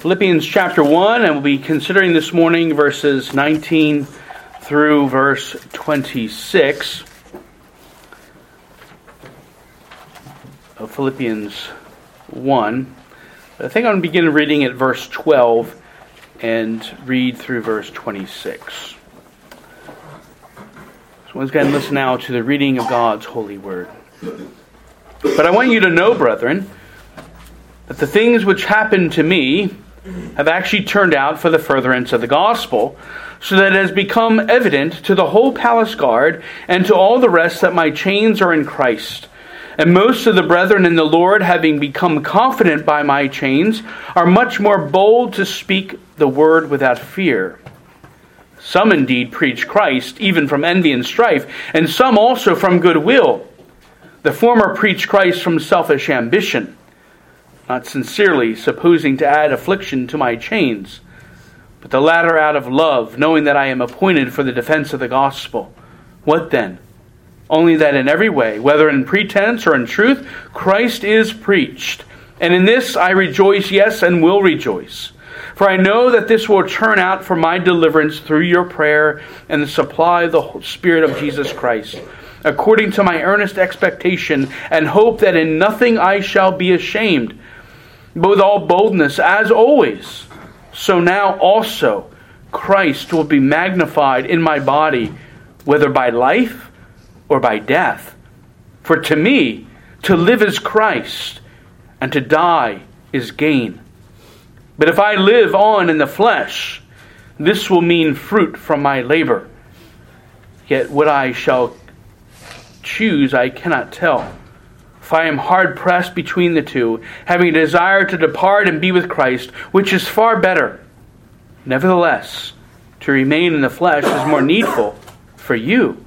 Philippians chapter 1, and we'll be considering this morning verses 19 through verse 26 of Philippians 1. I think I'm going to begin reading at verse 12 and read through verse 26. So once again, listen now to the reading of God's holy word. But I want you to know, brethren, that the things which happened to me have actually turned out for the furtherance of the gospel, so that it has become evident to the whole palace guard and to all the rest that my chains are in Christ. And most of the brethren in the Lord, having become confident by my chains, are much more bold to speak the word without fear. Some indeed preach Christ, even from envy and strife, and some also from goodwill. The former preach Christ from selfish ambition not sincerely, supposing to add affliction to my chains, but the latter out of love, knowing that I am appointed for the defense of the gospel. What then? Only that in every way, whether in pretense or in truth, Christ is preached. And in this I rejoice, yes, and will rejoice. For I know that this will turn out for my deliverance through your prayer and the supply of the Spirit of Jesus Christ, according to my earnest expectation and hope that in nothing I shall be ashamed with all boldness, as always. So now also Christ will be magnified in my body, whether by life or by death. For to me, to live is Christ, and to die is gain. But if I live on in the flesh, this will mean fruit from my labor. Yet what I shall choose I cannot tell. For I am hard pressed between the two, having a desire to depart and be with Christ, which is far better. Nevertheless, to remain in the flesh is more needful for you.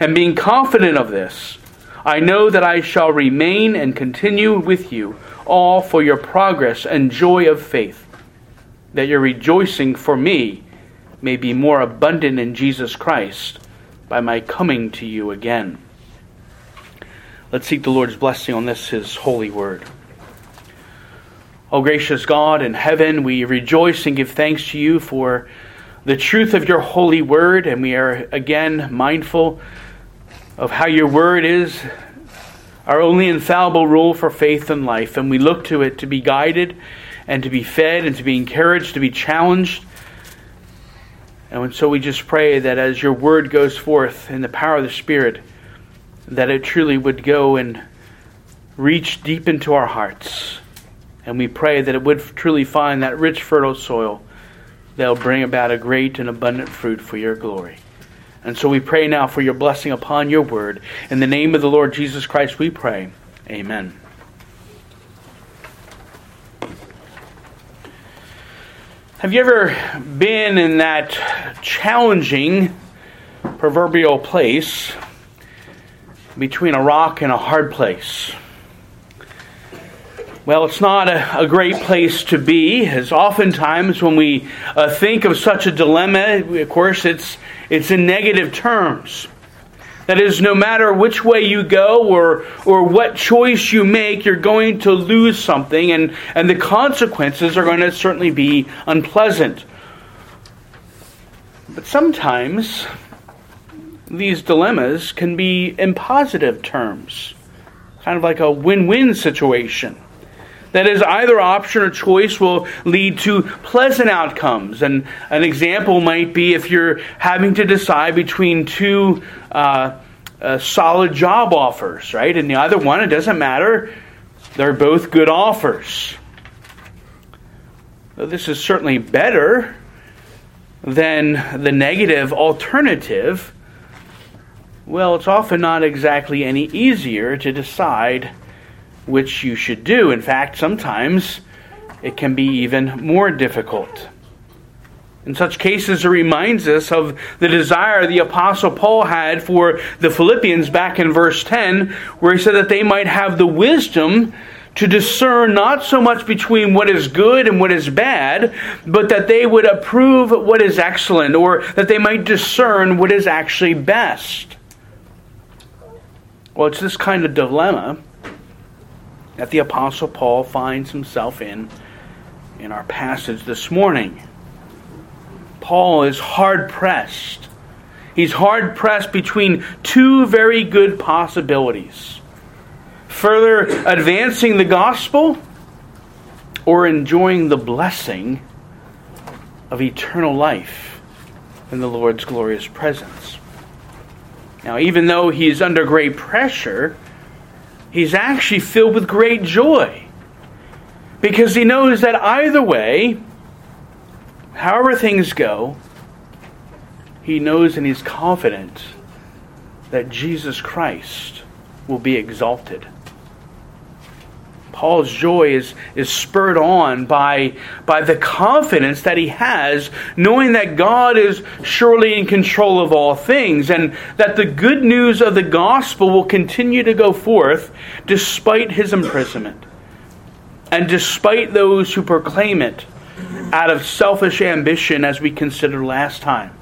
And being confident of this, I know that I shall remain and continue with you, all for your progress and joy of faith, that your rejoicing for me may be more abundant in Jesus Christ by my coming to you again. Let's seek the Lord's blessing on this, His holy word. O gracious God in heaven, we rejoice and give thanks to you for the truth of your holy word, and we are again mindful of how your word is our only infallible rule for faith and life, and we look to it to be guided and to be fed and to be encouraged, to be challenged. And so we just pray that as your word goes forth in the power of the Spirit, that it truly would go and reach deep into our hearts. And we pray that it would truly find that rich, fertile soil that will bring about a great and abundant fruit for your glory. And so we pray now for your blessing upon your word. In the name of the Lord Jesus Christ, we pray. Amen. Have you ever been in that challenging proverbial place between a rock and a hard place. Well, it's not a, a, great place to be, as oftentimes when we uh, think of such a dilemma, of course, it's, it's in negative terms. That is, no matter which way you go or, or what choice you make, you're going to lose something, and, and the consequences are going to certainly be unpleasant. But sometimes these dilemmas can be in positive terms, kind of like a win win situation. That is, either option or choice will lead to pleasant outcomes. And an example might be if you're having to decide between two uh, uh, solid job offers, right? And the other one, it doesn't matter, they're both good offers. this is certainly better than the negative alternative well, it's often not exactly any easier to decide which you should do. In fact, sometimes it can be even more difficult. In such cases, it reminds us of the desire the Apostle Paul had for the Philippians back in verse 10, where he said that they might have the wisdom to discern not so much between what is good and what is bad, but that they would approve what is excellent, or that they might discern what is actually best. Well, it's this kind of dilemma that the Apostle Paul finds himself in in our passage this morning. Paul is hard pressed. He's hard pressed between two very good possibilities further advancing the gospel or enjoying the blessing of eternal life in the Lord's glorious presence. Now, even though he's under great pressure, he's actually filled with great joy because he knows that either way, however things go, he knows and he's confident that Jesus Christ will be exalted. Paul's joy is, is spurred on by, by the confidence that he has, knowing that God is surely in control of all things, and that the good news of the gospel will continue to go forth despite his imprisonment, and despite those who proclaim it out of selfish ambition, as we considered last time.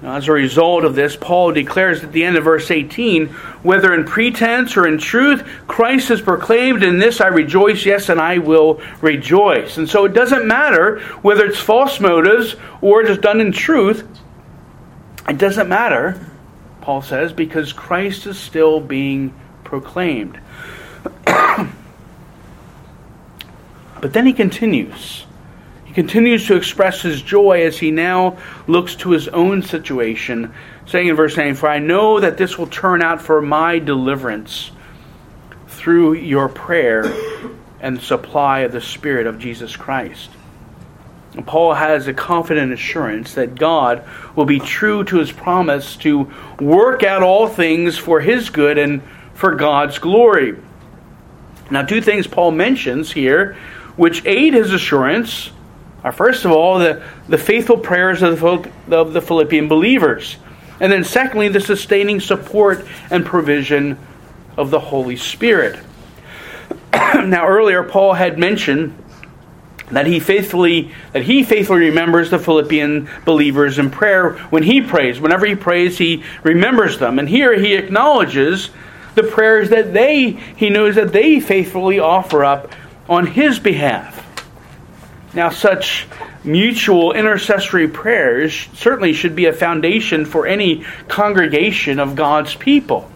Now, as a result of this, Paul declares at the end of verse 18 whether in pretense or in truth, Christ is proclaimed, in this I rejoice, yes, and I will rejoice. And so it doesn't matter whether it's false motives or it is done in truth. It doesn't matter, Paul says, because Christ is still being proclaimed. but then he continues continues to express his joy as he now looks to his own situation, saying in verse 9, For I know that this will turn out for my deliverance through your prayer and supply of the Spirit of Jesus Christ. And Paul has a confident assurance that God will be true to his promise to work out all things for his good and for God's glory. Now, two things Paul mentions here which aid his assurance are first of all the, the faithful prayers of the, of the Philippian believers. And then, secondly, the sustaining support and provision of the Holy Spirit. now, earlier, Paul had mentioned that he faithfully that he faithfully remembers the Philippian believers in prayer when he prays. Whenever he prays, he remembers them. And here he acknowledges the prayers that they he knows that they faithfully offer up on his behalf. Now, such mutual intercessory prayers certainly should be a foundation for any congregation of God's people.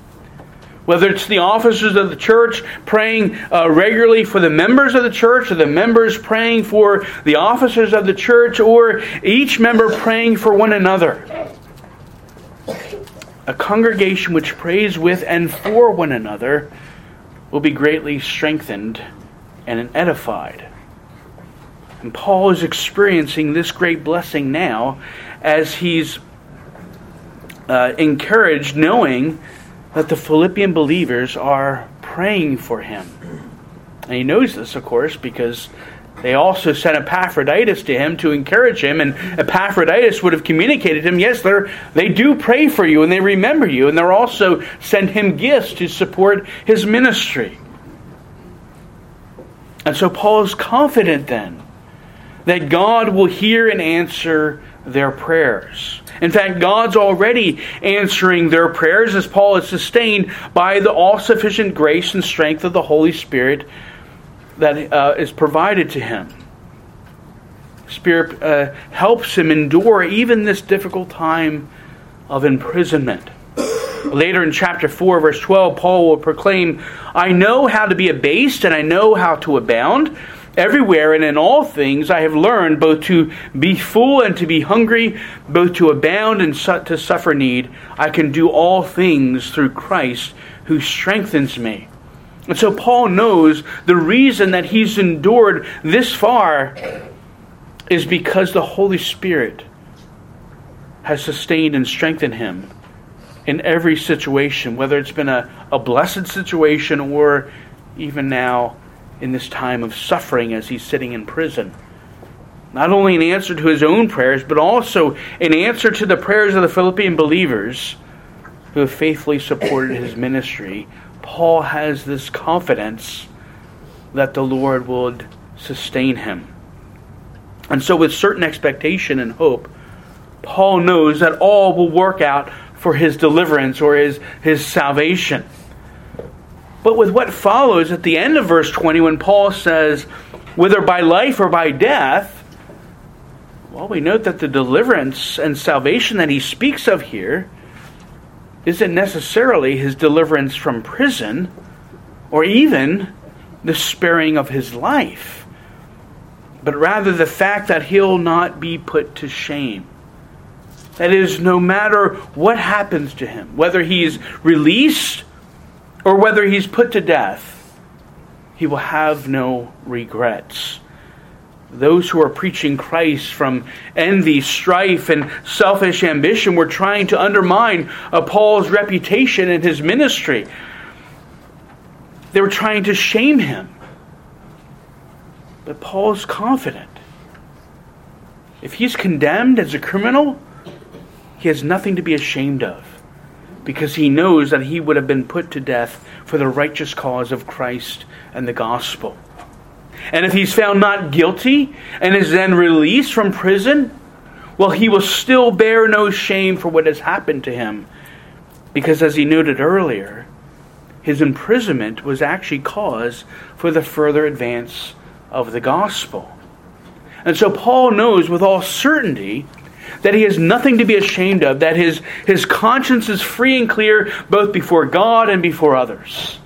Whether it's the officers of the church praying uh, regularly for the members of the church, or the members praying for the officers of the church, or each member praying for one another. A congregation which prays with and for one another will be greatly strengthened and edified. And Paul is experiencing this great blessing now as he's uh, encouraged, knowing that the Philippian believers are praying for him. And he knows this, of course, because they also sent Epaphroditus to him to encourage him, and Epaphroditus would have communicated to him, yes, they they do pray for you and they remember you, and they're also sent him gifts to support his ministry. And so Paul is confident then that God will hear and answer their prayers. In fact, God's already answering their prayers as Paul is sustained by the all sufficient grace and strength of the Holy Spirit that uh, is provided to him. Spirit uh, helps him endure even this difficult time of imprisonment. Later in chapter 4, verse 12, Paul will proclaim, I know how to be abased and I know how to abound. Everywhere and in all things I have learned both to be full and to be hungry, both to abound and to suffer need. I can do all things through Christ who strengthens me. And so Paul knows the reason that he's endured this far is because the Holy Spirit has sustained and strengthened him in every situation, whether it's been a, a blessed situation or even now in this time of suffering as he's sitting in prison. Not only an answer to his own prayers, but also an answer to the prayers of the Philippian believers who have faithfully supported his ministry. Paul has this confidence that the Lord would sustain him. And so, with certain expectation and hope, Paul knows that all will work out for his deliverance or his, his salvation. But with what follows at the end of verse 20, when Paul says, whether by life or by death, well, we note that the deliverance and salvation that he speaks of here isn't necessarily his deliverance from prison or even the sparing of his life, but rather the fact that he'll not be put to shame. That is, no matter what happens to him, whether he's released or whether he's put to death, he will have no regrets. Those who are preaching Christ from envy, strife, and selfish ambition were trying to undermine uh, Paul's reputation and his ministry. They were trying to shame him. But Paul's confident. If he's condemned as a criminal, he has nothing to be ashamed of because he knows that he would have been put to death for the righteous cause of Christ and the gospel. And if he's found not guilty and is then released from prison, well, he will still bear no shame for what has happened to him. Because as he noted earlier, his imprisonment was actually cause for the further advance of the gospel. And so Paul knows with all certainty that he has nothing to be ashamed of, that his, his conscience is free and clear both before God and before others.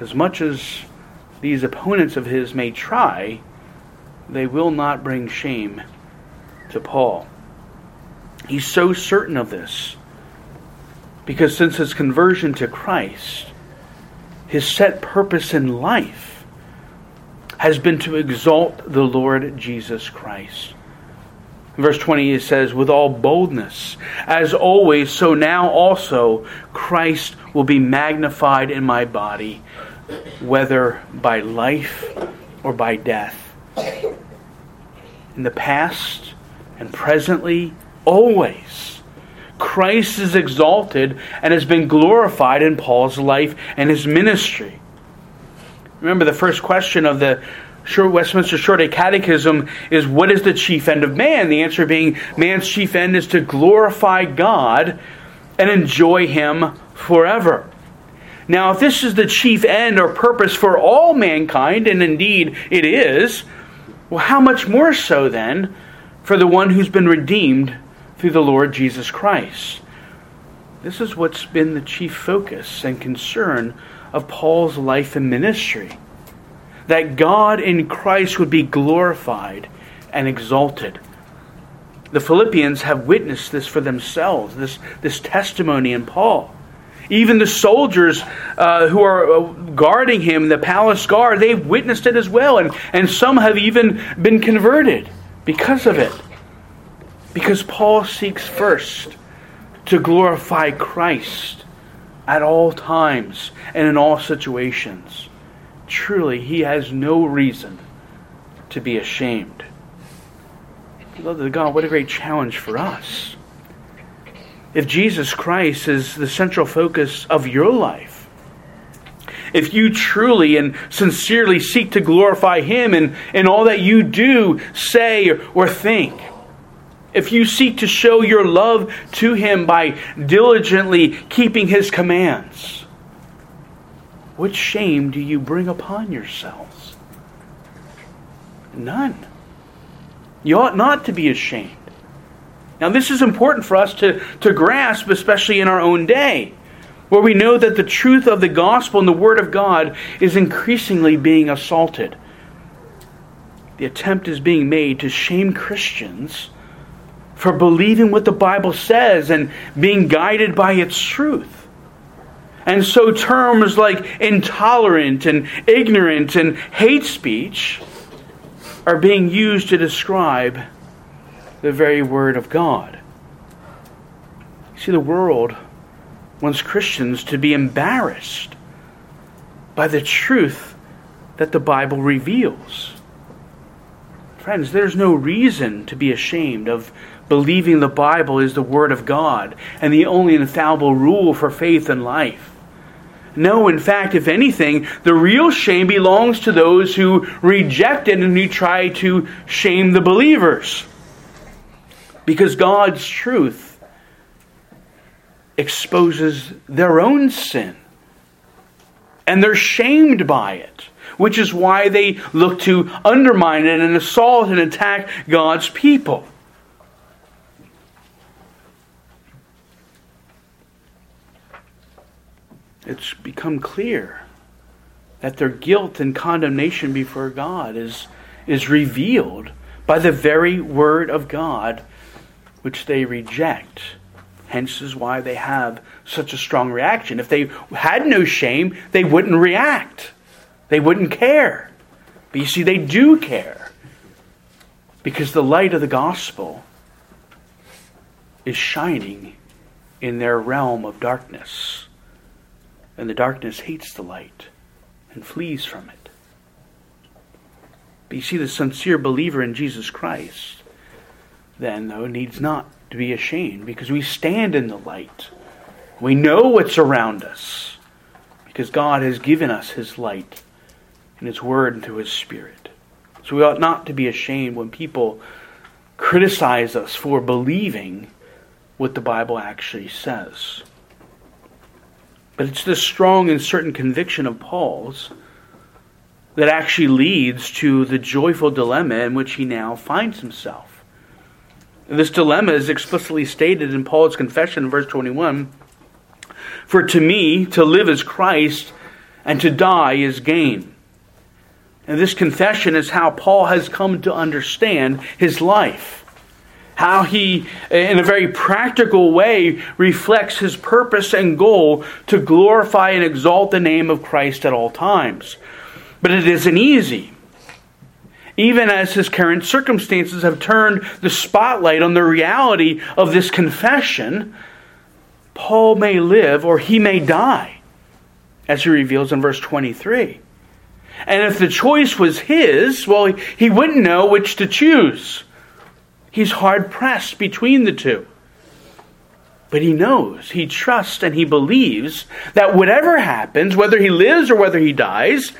As much as these opponents of his may try, they will not bring shame to Paul. He's so certain of this because since his conversion to Christ, his set purpose in life has been to exalt the Lord Jesus Christ. Verse 20 it says, With all boldness, as always, so now also Christ will be magnified in my body, whether by life or by death. In the past and presently, always, Christ is exalted and has been glorified in Paul's life and his ministry. Remember, the first question of the Westminster Shorter Catechism is what is the chief end of man? The answer being man's chief end is to glorify God and enjoy Him forever. Now, if this is the chief end or purpose for all mankind, and indeed it is, well, how much more so then for the one who's been redeemed through the Lord Jesus Christ? This is what's been the chief focus and concern of Paul's life and ministry that God in Christ would be glorified and exalted. The Philippians have witnessed this for themselves, this, this testimony in Paul. Even the soldiers uh, who are uh, guarding him, the palace guard, they've witnessed it as well. And, and some have even been converted because of it. Because Paul seeks first to glorify Christ at all times and in all situations. Truly, he has no reason to be ashamed. Beloved God, what a great challenge for us if Jesus Christ is the central focus of your life, if you truly and sincerely seek to glorify Him in, in all that you do, say, or think, if you seek to show your love to Him by diligently keeping His commands, what shame do you bring upon yourselves? None. You ought not to be ashamed. Now, this is important for us to, to grasp, especially in our own day, where we know that the truth of the gospel and the word of God is increasingly being assaulted. The attempt is being made to shame Christians for believing what the Bible says and being guided by its truth. And so terms like intolerant and ignorant and hate speech are being used to describe the very Word of God. See, the world wants Christians to be embarrassed by the truth that the Bible reveals. Friends, there's no reason to be ashamed of believing the Bible is the Word of God and the only infallible rule for faith and life. No, in fact, if anything, the real shame belongs to those who reject it and who try to shame the believers. Because God's truth exposes their own sin. And they're shamed by it, which is why they look to undermine it and assault and attack God's people. It's become clear that their guilt and condemnation before God is, is revealed by the very word of God which they reject. Hence is why they have such a strong reaction. If they had no shame, they wouldn't react. They wouldn't care. But you see, they do care. Because the light of the gospel is shining in their realm of darkness. And the darkness hates the light and flees from it. But you see, the sincere believer in Jesus Christ, then, though, needs not to be ashamed because we stand in the light. We know what's around us because God has given us His light and His Word and through His Spirit. So we ought not to be ashamed when people criticize us for believing what the Bible actually says. But it's this strong and certain conviction of Paul's that actually leads to the joyful dilemma in which he now finds himself. And this dilemma is explicitly stated in Paul's confession in verse 21 For to me, to live is Christ, and to die is gain. And this confession is how Paul has come to understand his life how he, in a very practical way, reflects his purpose and goal to glorify and exalt the name of Christ at all times. But it isn't easy. Even as his current circumstances have turned the spotlight on the reality of this confession, Paul may live or he may die, as he reveals in verse 23. And if the choice was his, well, he wouldn't know which to choose. He's hard pressed between the two. But he knows, he trusts, and he believes that whatever happens, whether he lives or whether he dies,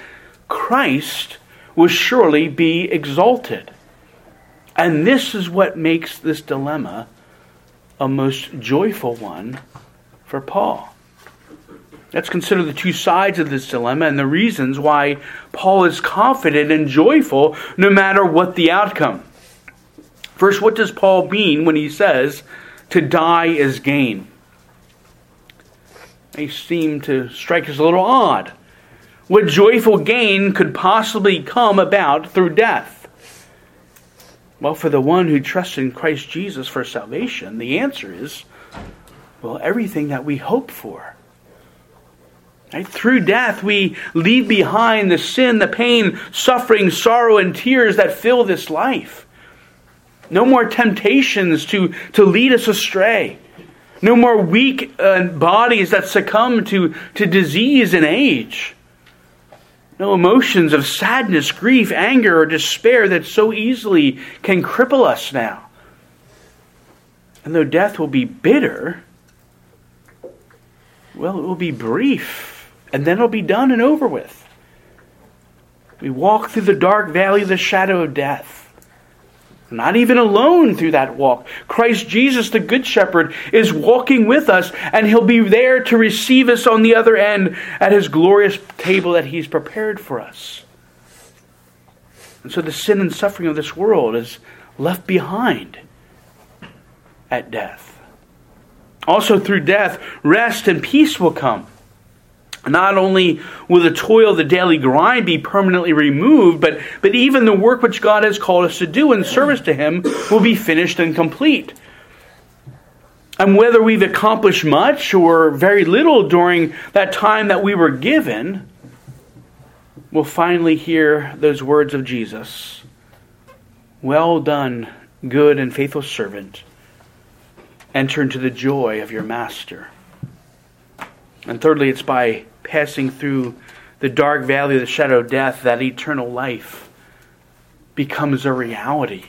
Christ will surely be exalted. And this is what makes this dilemma a most joyful one for Paul. Let's consider the two sides of this dilemma and the reasons why Paul is confident and joyful no matter what the outcome. First, what does Paul mean when he says to die is gain? They seem to strike us a little odd. What joyful gain could possibly come about through death? Well, for the one who trusts in Christ Jesus for salvation, the answer is well, everything that we hope for. Right? Through death, we leave behind the sin, the pain, suffering, sorrow, and tears that fill this life. No more temptations to, to lead us astray. No more weak uh, bodies that succumb to, to disease and age. No emotions of sadness, grief, anger, or despair that so easily can cripple us now. And though death will be bitter, well, it will be brief, and then it'll be done and over with. We walk through the dark valley of the shadow of death not even alone through that walk. Christ Jesus, the Good Shepherd, is walking with us, and He'll be there to receive us on the other end at His glorious table that He's prepared for us. And so the sin and suffering of this world is left behind at death. Also, through death, rest and peace will come. Not only will the toil, the daily grind be permanently removed, but, but even the work which God has called us to do in service to Him will be finished and complete. And whether we've accomplished much or very little during that time that we were given, we'll finally hear those words of Jesus Well done, good and faithful servant. Enter into the joy of your master. And thirdly, it's by passing through the dark valley of the shadow of death, that eternal life becomes a reality.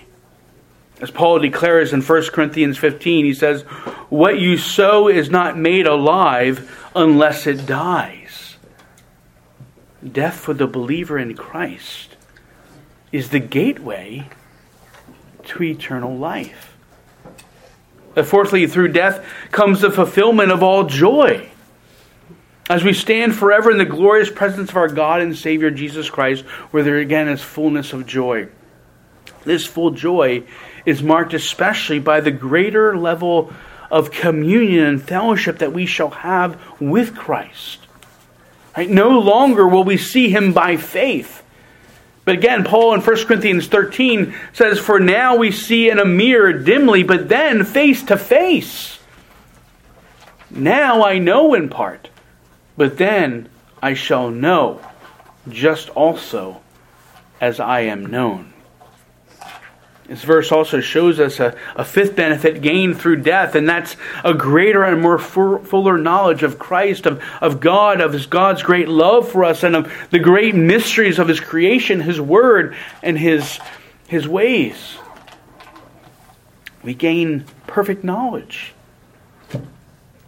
As Paul declares in 1 Corinthians 15, he says, What you sow is not made alive unless it dies. Death for the believer in Christ is the gateway to eternal life. But fourthly, through death comes the fulfillment of all joy. As we stand forever in the glorious presence of our God and Savior Jesus Christ, where there again is fullness of joy. This full joy is marked especially by the greater level of communion and fellowship that we shall have with Christ. Right? No longer will we see him by faith. But again, Paul in 1 Corinthians 13 says, For now we see in a mirror dimly, but then face to face. Now I know in part but then I shall know, just also as I am known. This verse also shows us a, a fifth benefit gained through death, and that's a greater and more fuller knowledge of Christ, of, of God, of his God's great love for us, and of the great mysteries of his creation, his word, and his, his ways. We gain perfect knowledge.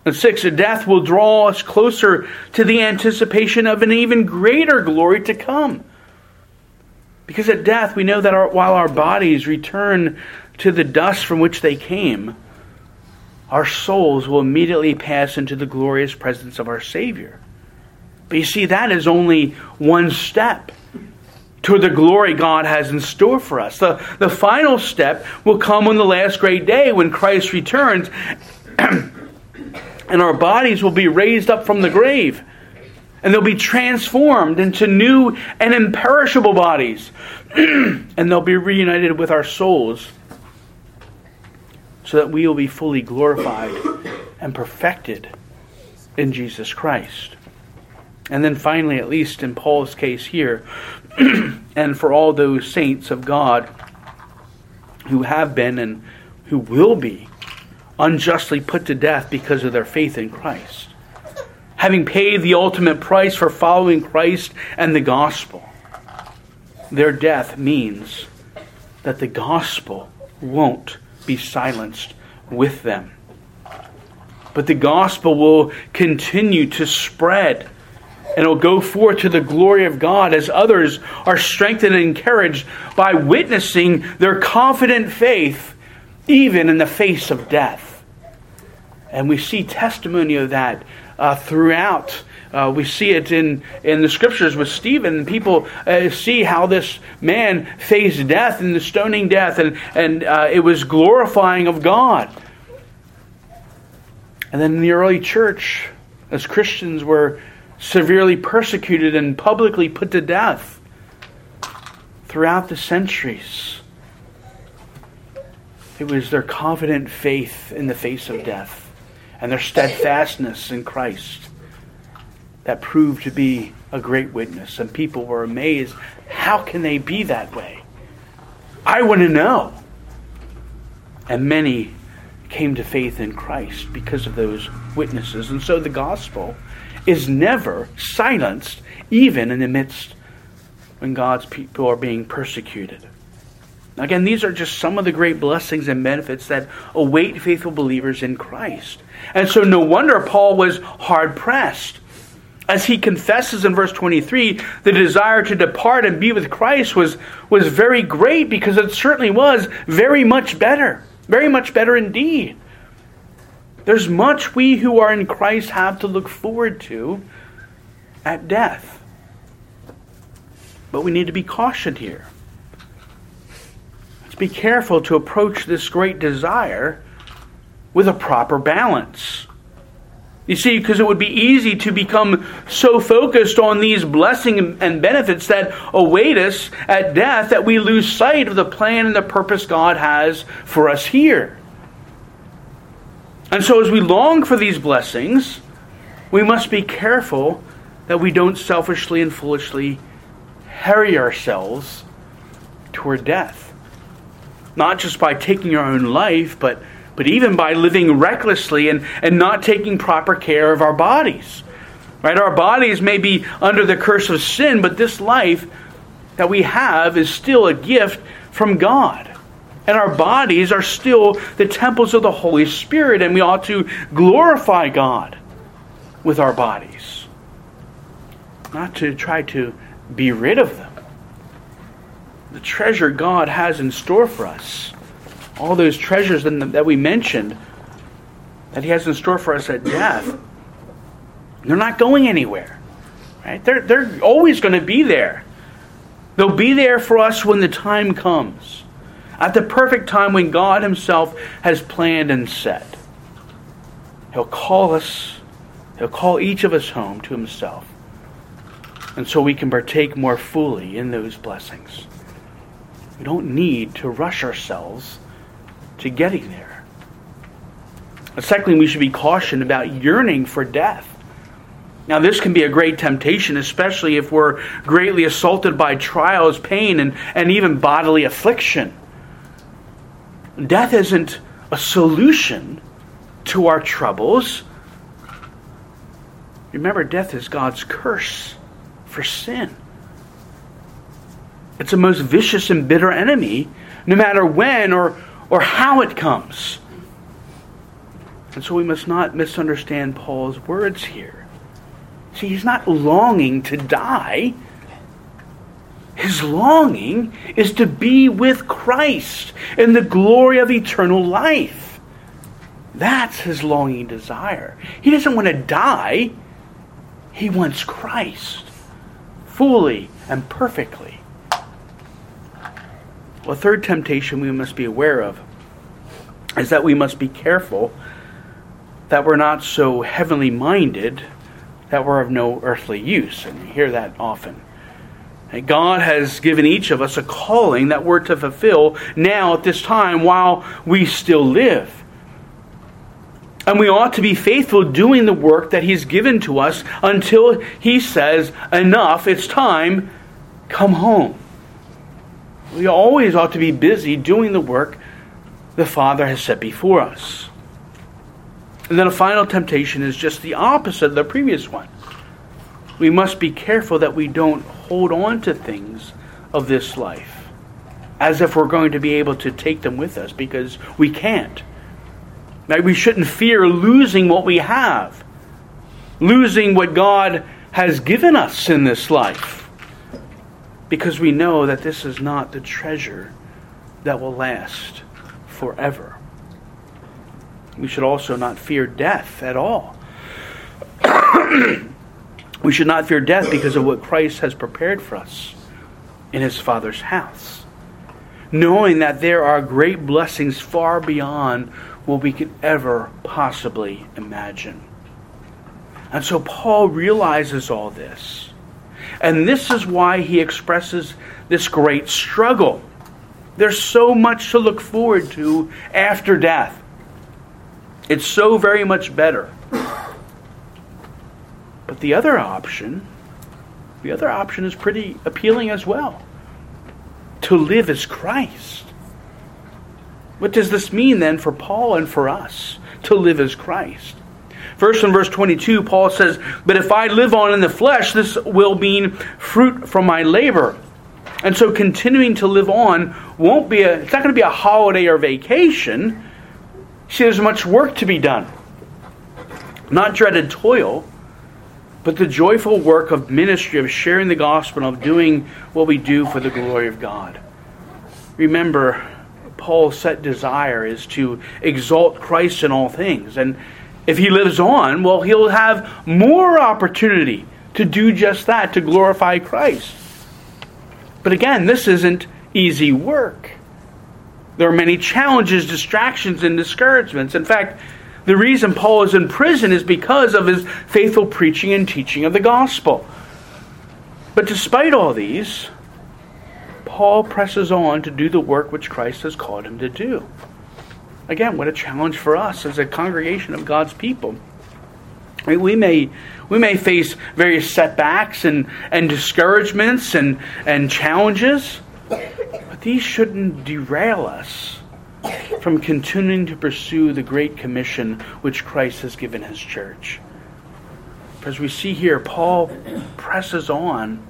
And six, death will draw us closer to the anticipation of an even greater glory to come. Because at death, we know that our, while our bodies return to the dust from which they came, our souls will immediately pass into the glorious presence of our Savior. But you see, that is only one step to the glory God has in store for us. The, the final step will come on the last great day when Christ returns. and our bodies will be raised up from the grave. And they'll be transformed into new and imperishable bodies. and they'll be reunited with our souls so that we will be fully glorified and perfected in Jesus Christ. And then finally, at least in Paul's case here, and for all those saints of God who have been and who will be unjustly put to death because of their faith in Christ. Having paid the ultimate price for following Christ and the gospel, their death means that the gospel won't be silenced with them. But the gospel will continue to spread and it will go forth to the glory of God as others are strengthened and encouraged by witnessing their confident faith even in the face of death. And we see testimony of that uh, throughout. Uh, we see it in, in the scriptures with Stephen. People uh, see how this man faced death and the stoning death, and, and uh, it was glorifying of God. And then in the early church, as Christians were severely persecuted and publicly put to death throughout the centuries. It was their confident faith in the face of death and their steadfastness in Christ that proved to be a great witness. And people were amazed. How can they be that way? I want to know. And many came to faith in Christ because of those witnesses. And so the gospel is never silenced, even in the midst when God's people are being persecuted. Again, these are just some of the great blessings and benefits that await faithful believers in Christ. And so, no wonder Paul was hard pressed. As he confesses in verse 23, the desire to depart and be with Christ was, was very great because it certainly was very much better. Very much better indeed. There's much we who are in Christ have to look forward to at death. But we need to be cautioned here be careful to approach this great desire with a proper balance. You see, because it would be easy to become so focused on these blessings and benefits that await us at death that we lose sight of the plan and the purpose God has for us here. And so, as we long for these blessings, we must be careful that we don't selfishly and foolishly hurry ourselves toward death not just by taking our own life, but, but even by living recklessly and, and not taking proper care of our bodies. Right? Our bodies may be under the curse of sin, but this life that we have is still a gift from God. And our bodies are still the temples of the Holy Spirit, and we ought to glorify God with our bodies. Not to try to be rid of them the treasure God has in store for us. All those treasures that we mentioned that He has in store for us at death They're not going anywhere. Right? They're, they're always going to be there. They'll be there for us when the time comes. At the perfect time when God Himself has planned and set. He'll call us, He'll call each of us home to Himself. And so we can partake more fully in those blessings. We don't need to rush ourselves to getting there. secondly, we should be cautioned about yearning for death. Now, this can be a great temptation, especially if we're greatly assaulted by trials, pain, and, and even bodily affliction. Death isn't a solution to our troubles. Remember, death is God's curse for sin. It's a most vicious and bitter enemy, no matter when or, or how it comes. And so we must not misunderstand Paul's words here. See, he's not longing to die. His longing is to be with Christ in the glory of eternal life. That's his longing desire. He doesn't want to die, he wants Christ fully and perfectly. A third temptation we must be aware of is that we must be careful that we're not so heavenly minded that we're of no earthly use. And you hear that often. God has given each of us a calling that we're to fulfill now at this time while we still live. And we ought to be faithful doing the work that He's given to us until He says, Enough, it's time, come home. We always ought to be busy doing the work the Father has set before us. And then a final temptation is just the opposite of the previous one. We must be careful that we don't hold on to things of this life as if we're going to be able to take them with us because we can't. We shouldn't fear losing what we have, losing what God has given us in this life, because we know that this is not the treasure that will last forever. We should also not fear death at all. we should not fear death because of what Christ has prepared for us in his Father's house. Knowing that there are great blessings far beyond what we could ever possibly imagine. And so Paul realizes all this. And this is why he expresses this great struggle. There's so much to look forward to after death. It's so very much better. But the other option, the other option is pretty appealing as well. To live as Christ. What does this mean then for Paul and for us to live as Christ? First, in verse 22, Paul says, But if I live on in the flesh, this will mean fruit from my labor. And so continuing to live on won't be a, it's not going to be a holiday or vacation. See, there's much work to be done. Not dreaded toil, but the joyful work of ministry, of sharing the gospel, of doing what we do for the glory of God. Remember, Paul's set desire is to exalt Christ in all things. And if he lives on, well, he'll have more opportunity to do just that, to glorify Christ. But again, this isn't easy work. There are many challenges, distractions, and discouragements. In fact, the reason Paul is in prison is because of his faithful preaching and teaching of the gospel. But despite all these, Paul presses on to do the work which Christ has called him to do. Again, what a challenge for us as a congregation of God's people. we may we may face various setbacks and, and discouragements and, and challenges, but these shouldn't derail us from continuing to pursue the great commission which Christ has given his church. As we see here, Paul presses on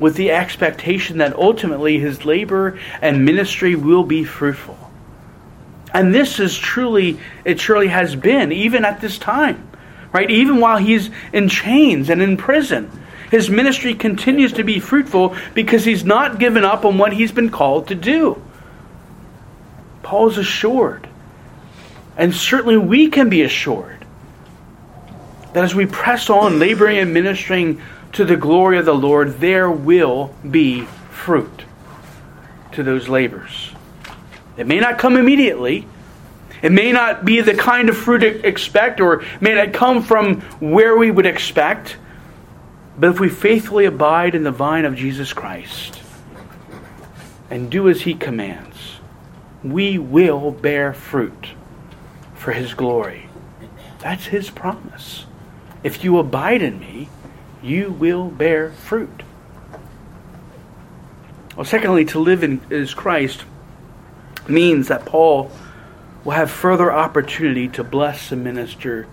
with the expectation that ultimately his labor and ministry will be fruitful. And this is truly, it surely has been, even at this time, right? Even while he's in chains and in prison, his ministry continues to be fruitful because he's not given up on what he's been called to do. Paul's assured, and certainly we can be assured, that as we press on, laboring and ministering to the glory of the Lord, there will be fruit to those labors. It may not come immediately. It may not be the kind of fruit to expect or may not come from where we would expect. But if we faithfully abide in the vine of Jesus Christ and do as he commands, we will bear fruit for his glory. That's his promise. If you abide in me, you will bear fruit. Well, secondly, to live in is Christ means that Paul will have further opportunity to bless and minister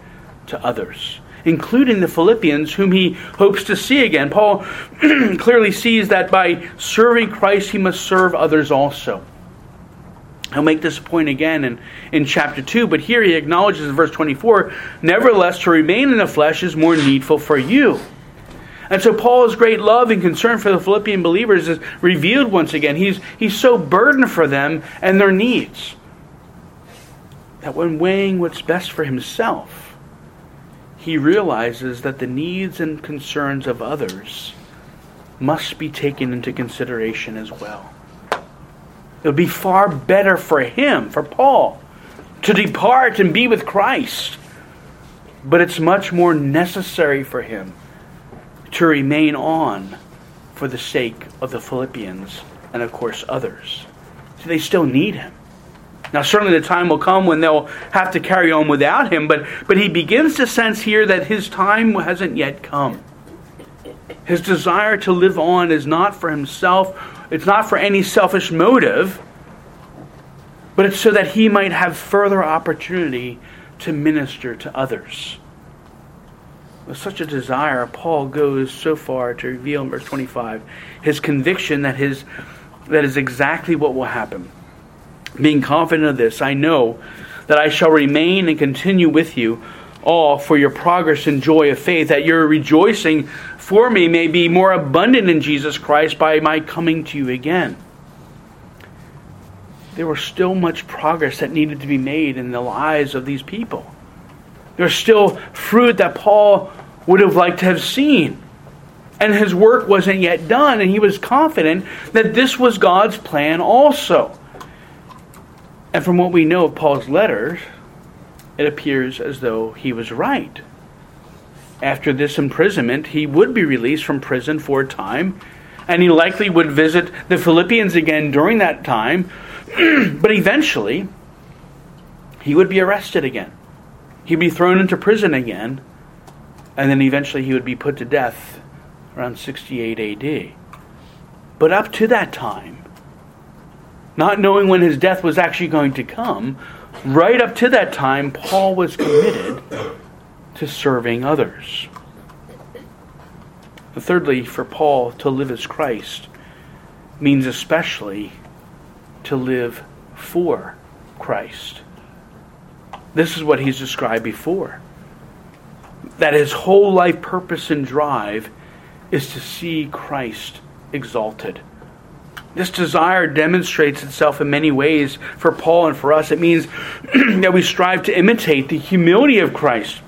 to others, including the Philippians, whom he hopes to see again. Paul clearly sees that by serving Christ, he must serve others also. He'll make this point again in, in chapter 2, but here he acknowledges in verse 24 Nevertheless, to remain in the flesh is more needful for you. And so Paul's great love and concern for the Philippian believers is revealed once again. He's, he's so burdened for them and their needs that when weighing what's best for himself, he realizes that the needs and concerns of others must be taken into consideration as well. It would be far better for him, for Paul, to depart and be with Christ. But it's much more necessary for him to remain on for the sake of the Philippians and, of course, others. So they still need him. Now, certainly the time will come when they'll have to carry on without him, but, but he begins to sense here that his time hasn't yet come. His desire to live on is not for himself it's not for any selfish motive, but it's so that he might have further opportunity to minister to others. With such a desire, Paul goes so far to reveal in verse 25 his conviction that his that is exactly what will happen. Being confident of this, I know that I shall remain and continue with you all for your progress and joy of faith, that your rejoicing for me may be more abundant in Jesus Christ by my coming to you again. There was still much progress that needed to be made in the lives of these people. There's still fruit that Paul would have liked to have seen. And his work wasn't yet done, and he was confident that this was God's plan also. And from what we know of Paul's letters, it appears as though he was right. After this imprisonment, he would be released from prison for a time, and he likely would visit the Philippians again during that time, but eventually, he would be arrested again. He'd be thrown into prison again, and then eventually he would be put to death around 68 AD. But up to that time, not knowing when his death was actually going to come, right up to that time, Paul was committed to serving others. Thirdly, for Paul to live as Christ means especially to live for Christ. This is what he's described before. That his whole life purpose and drive is to see Christ exalted. This desire demonstrates itself in many ways for Paul and for us. It means that we strive to imitate the humility of Christ.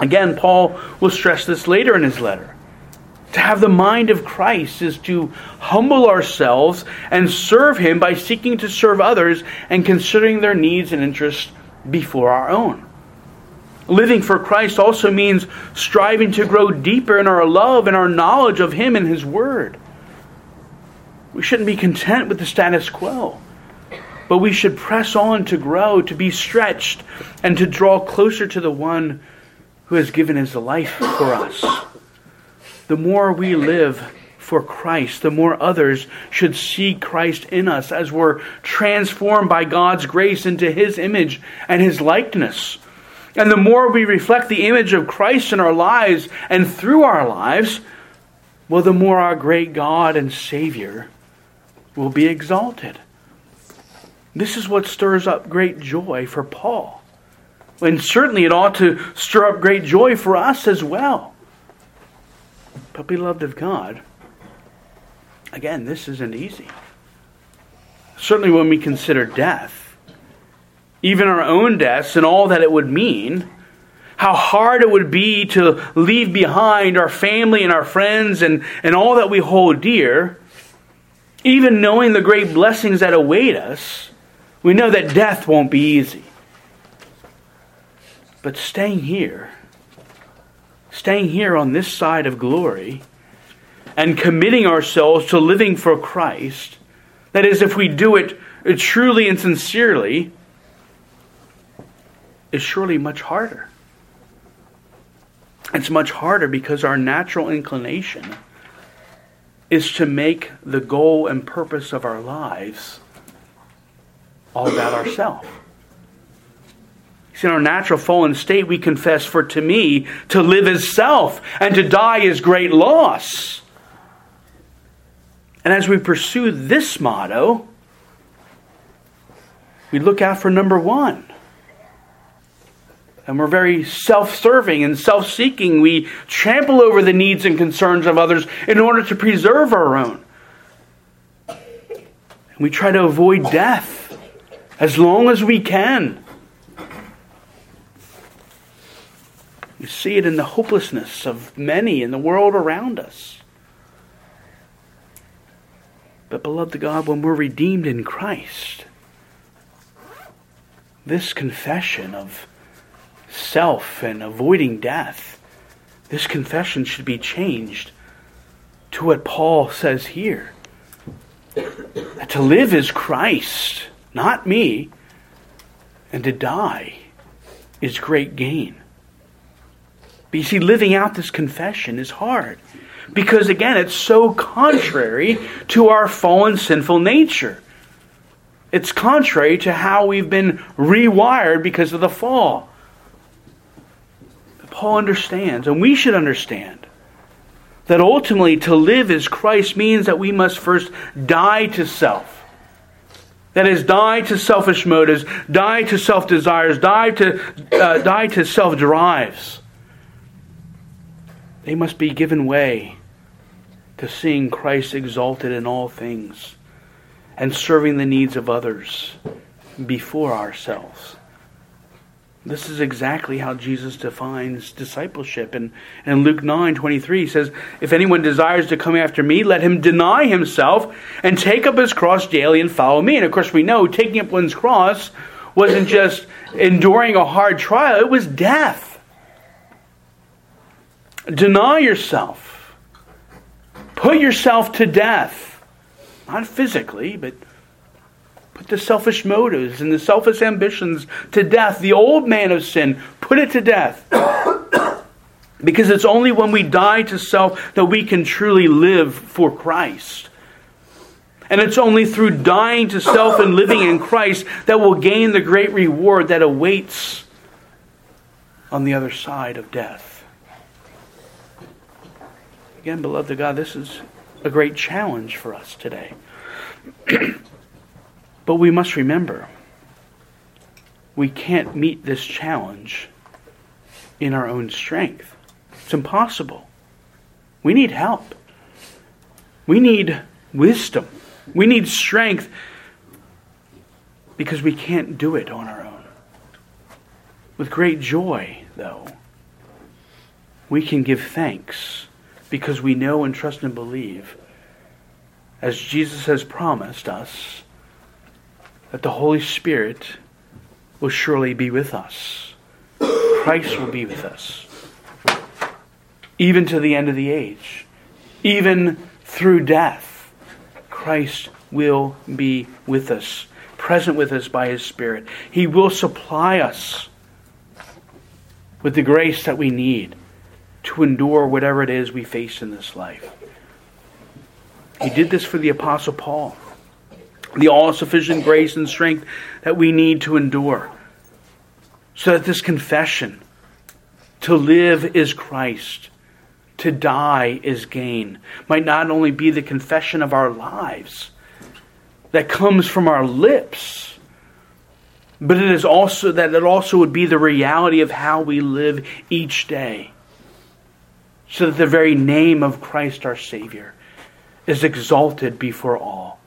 Again, Paul will stress this later in his letter. To have the mind of Christ is to humble ourselves and serve Him by seeking to serve others and considering their needs and interests before our own. Living for Christ also means striving to grow deeper in our love and our knowledge of Him and His Word. We shouldn't be content with the status quo, but we should press on to grow, to be stretched, and to draw closer to the one who has given his life for us. The more we live for Christ, the more others should see Christ in us as we're transformed by God's grace into his image and his likeness. And the more we reflect the image of Christ in our lives and through our lives, well, the more our great God and Savior will be exalted. This is what stirs up great joy for Paul. And certainly it ought to stir up great joy for us as well. But, beloved of God, again, this isn't easy. Certainly when we consider death, even our own deaths and all that it would mean, how hard it would be to leave behind our family and our friends and, and all that we hold dear, even knowing the great blessings that await us, we know that death won't be easy. But staying here, staying here on this side of glory, and committing ourselves to living for Christ, that is, if we do it truly and sincerely, is surely much harder. It's much harder because our natural inclination is to make the goal and purpose of our lives all about ourselves. See, in our natural fallen state, we confess, for to me, to live is self, and to die is great loss. And as we pursue this motto, we look out for number one and we're very self serving and self seeking. We trample over the needs and concerns of others in order to preserve our own. And we try to avoid death as long as we can. We see it in the hopelessness of many in the world around us. But, beloved God, when we're redeemed in Christ, this confession of self and avoiding death, this confession should be changed to what Paul says here. That to live is Christ, not me, and to die is great gain. But you see, living out this confession is hard because, again, it's so contrary to our fallen sinful nature. It's contrary to how we've been rewired because of the fall. Paul understands, and we should understand, that ultimately to live as Christ means that we must first die to self. That is, die to selfish motives, die to self desires, die to, uh, die to self drives. They must be given way to seeing Christ exalted in all things and serving the needs of others before ourselves. This is exactly how Jesus defines discipleship. And in Luke 9 23, he says, If anyone desires to come after me, let him deny himself and take up his cross daily and follow me. And of course, we know taking up one's cross wasn't just enduring a hard trial, it was death. Deny yourself, put yourself to death, not physically, but Put the selfish motives and the selfish ambitions to death. The old man of sin, put it to death. because it's only when we die to self that we can truly live for Christ. And it's only through dying to self and living in Christ that we'll gain the great reward that awaits on the other side of death. Again, beloved of God, this is a great challenge for us today. But we must remember we can't meet this challenge in our own strength. It's impossible. We need help. We need wisdom. We need strength because we can't do it on our own. With great joy, though, we can give thanks because we know and trust and believe, as Jesus has promised us, that the Holy Spirit will surely be with us. Christ will be with us. Even to the end of the age. Even through death. Christ will be with us, present with us by His Spirit. He will supply us with the grace that we need to endure whatever it is we face in this life. He did this for the Apostle Paul the all sufficient grace and strength that we need to endure. So that this confession, to live is Christ, to die is gain, might not only be the confession of our lives that comes from our lips, but it is also that it also would be the reality of how we live each day. So that the very name of Christ our Savior is exalted before all.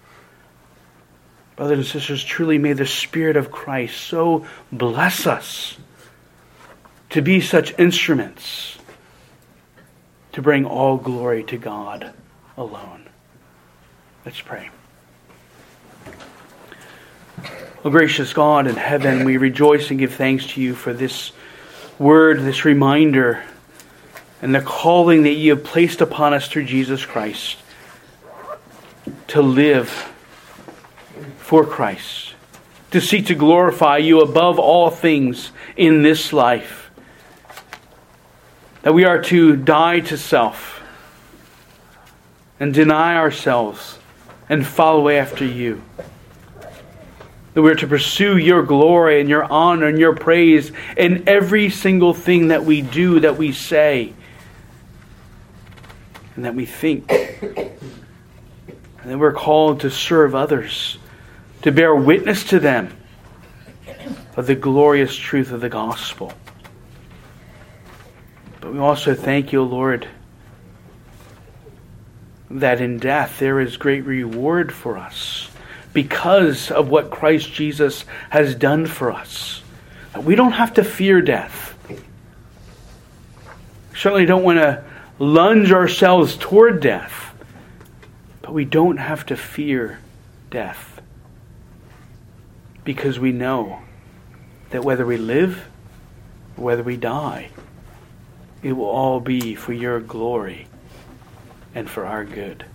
Brothers and sisters, truly may the Spirit of Christ so bless us to be such instruments to bring all glory to God alone. Let's pray. O gracious God in heaven, we rejoice and give thanks to you for this word, this reminder, and the calling that you have placed upon us through Jesus Christ to live for Christ, to seek to glorify you above all things in this life that we are to die to self and deny ourselves and follow after you. That we're to pursue your glory and your honor and your praise in every single thing that we do, that we say, and that we think. And that we're called to serve others, to bear witness to them of the glorious truth of the gospel. But we also thank you, Lord, that in death there is great reward for us because of what Christ Jesus has done for us. That we don't have to fear death. Certainly don't want to lunge ourselves toward death, but we don't have to fear death because we know that whether we live or whether we die, it will all be for your glory and for our good.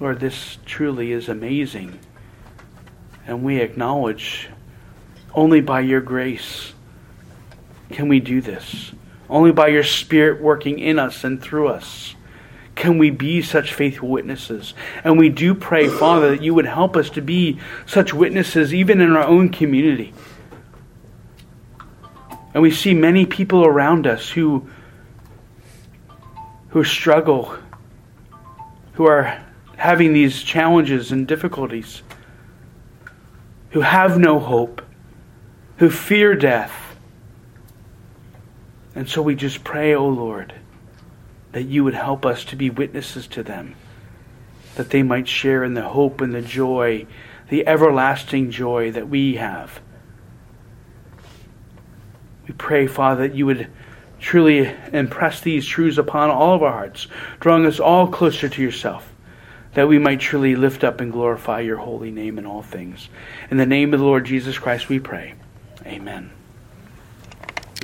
Lord, this truly is amazing. And we acknowledge only by your grace can we do this. Only by your Spirit working in us and through us can we be such faithful witnesses. And we do pray, Father, that you would help us to be such witnesses even in our own community. And we see many people around us who, who struggle, who are having these challenges and difficulties, who have no hope, who fear death. And so we just pray, O oh Lord, that you would help us to be witnesses to them, that they might share in the hope and the joy, the everlasting joy that we have. We pray, Father, that you would truly impress these truths upon all of our hearts, drawing us all closer to yourself, that we might truly lift up and glorify your holy name in all things. In the name of the Lord Jesus Christ, we pray. Amen.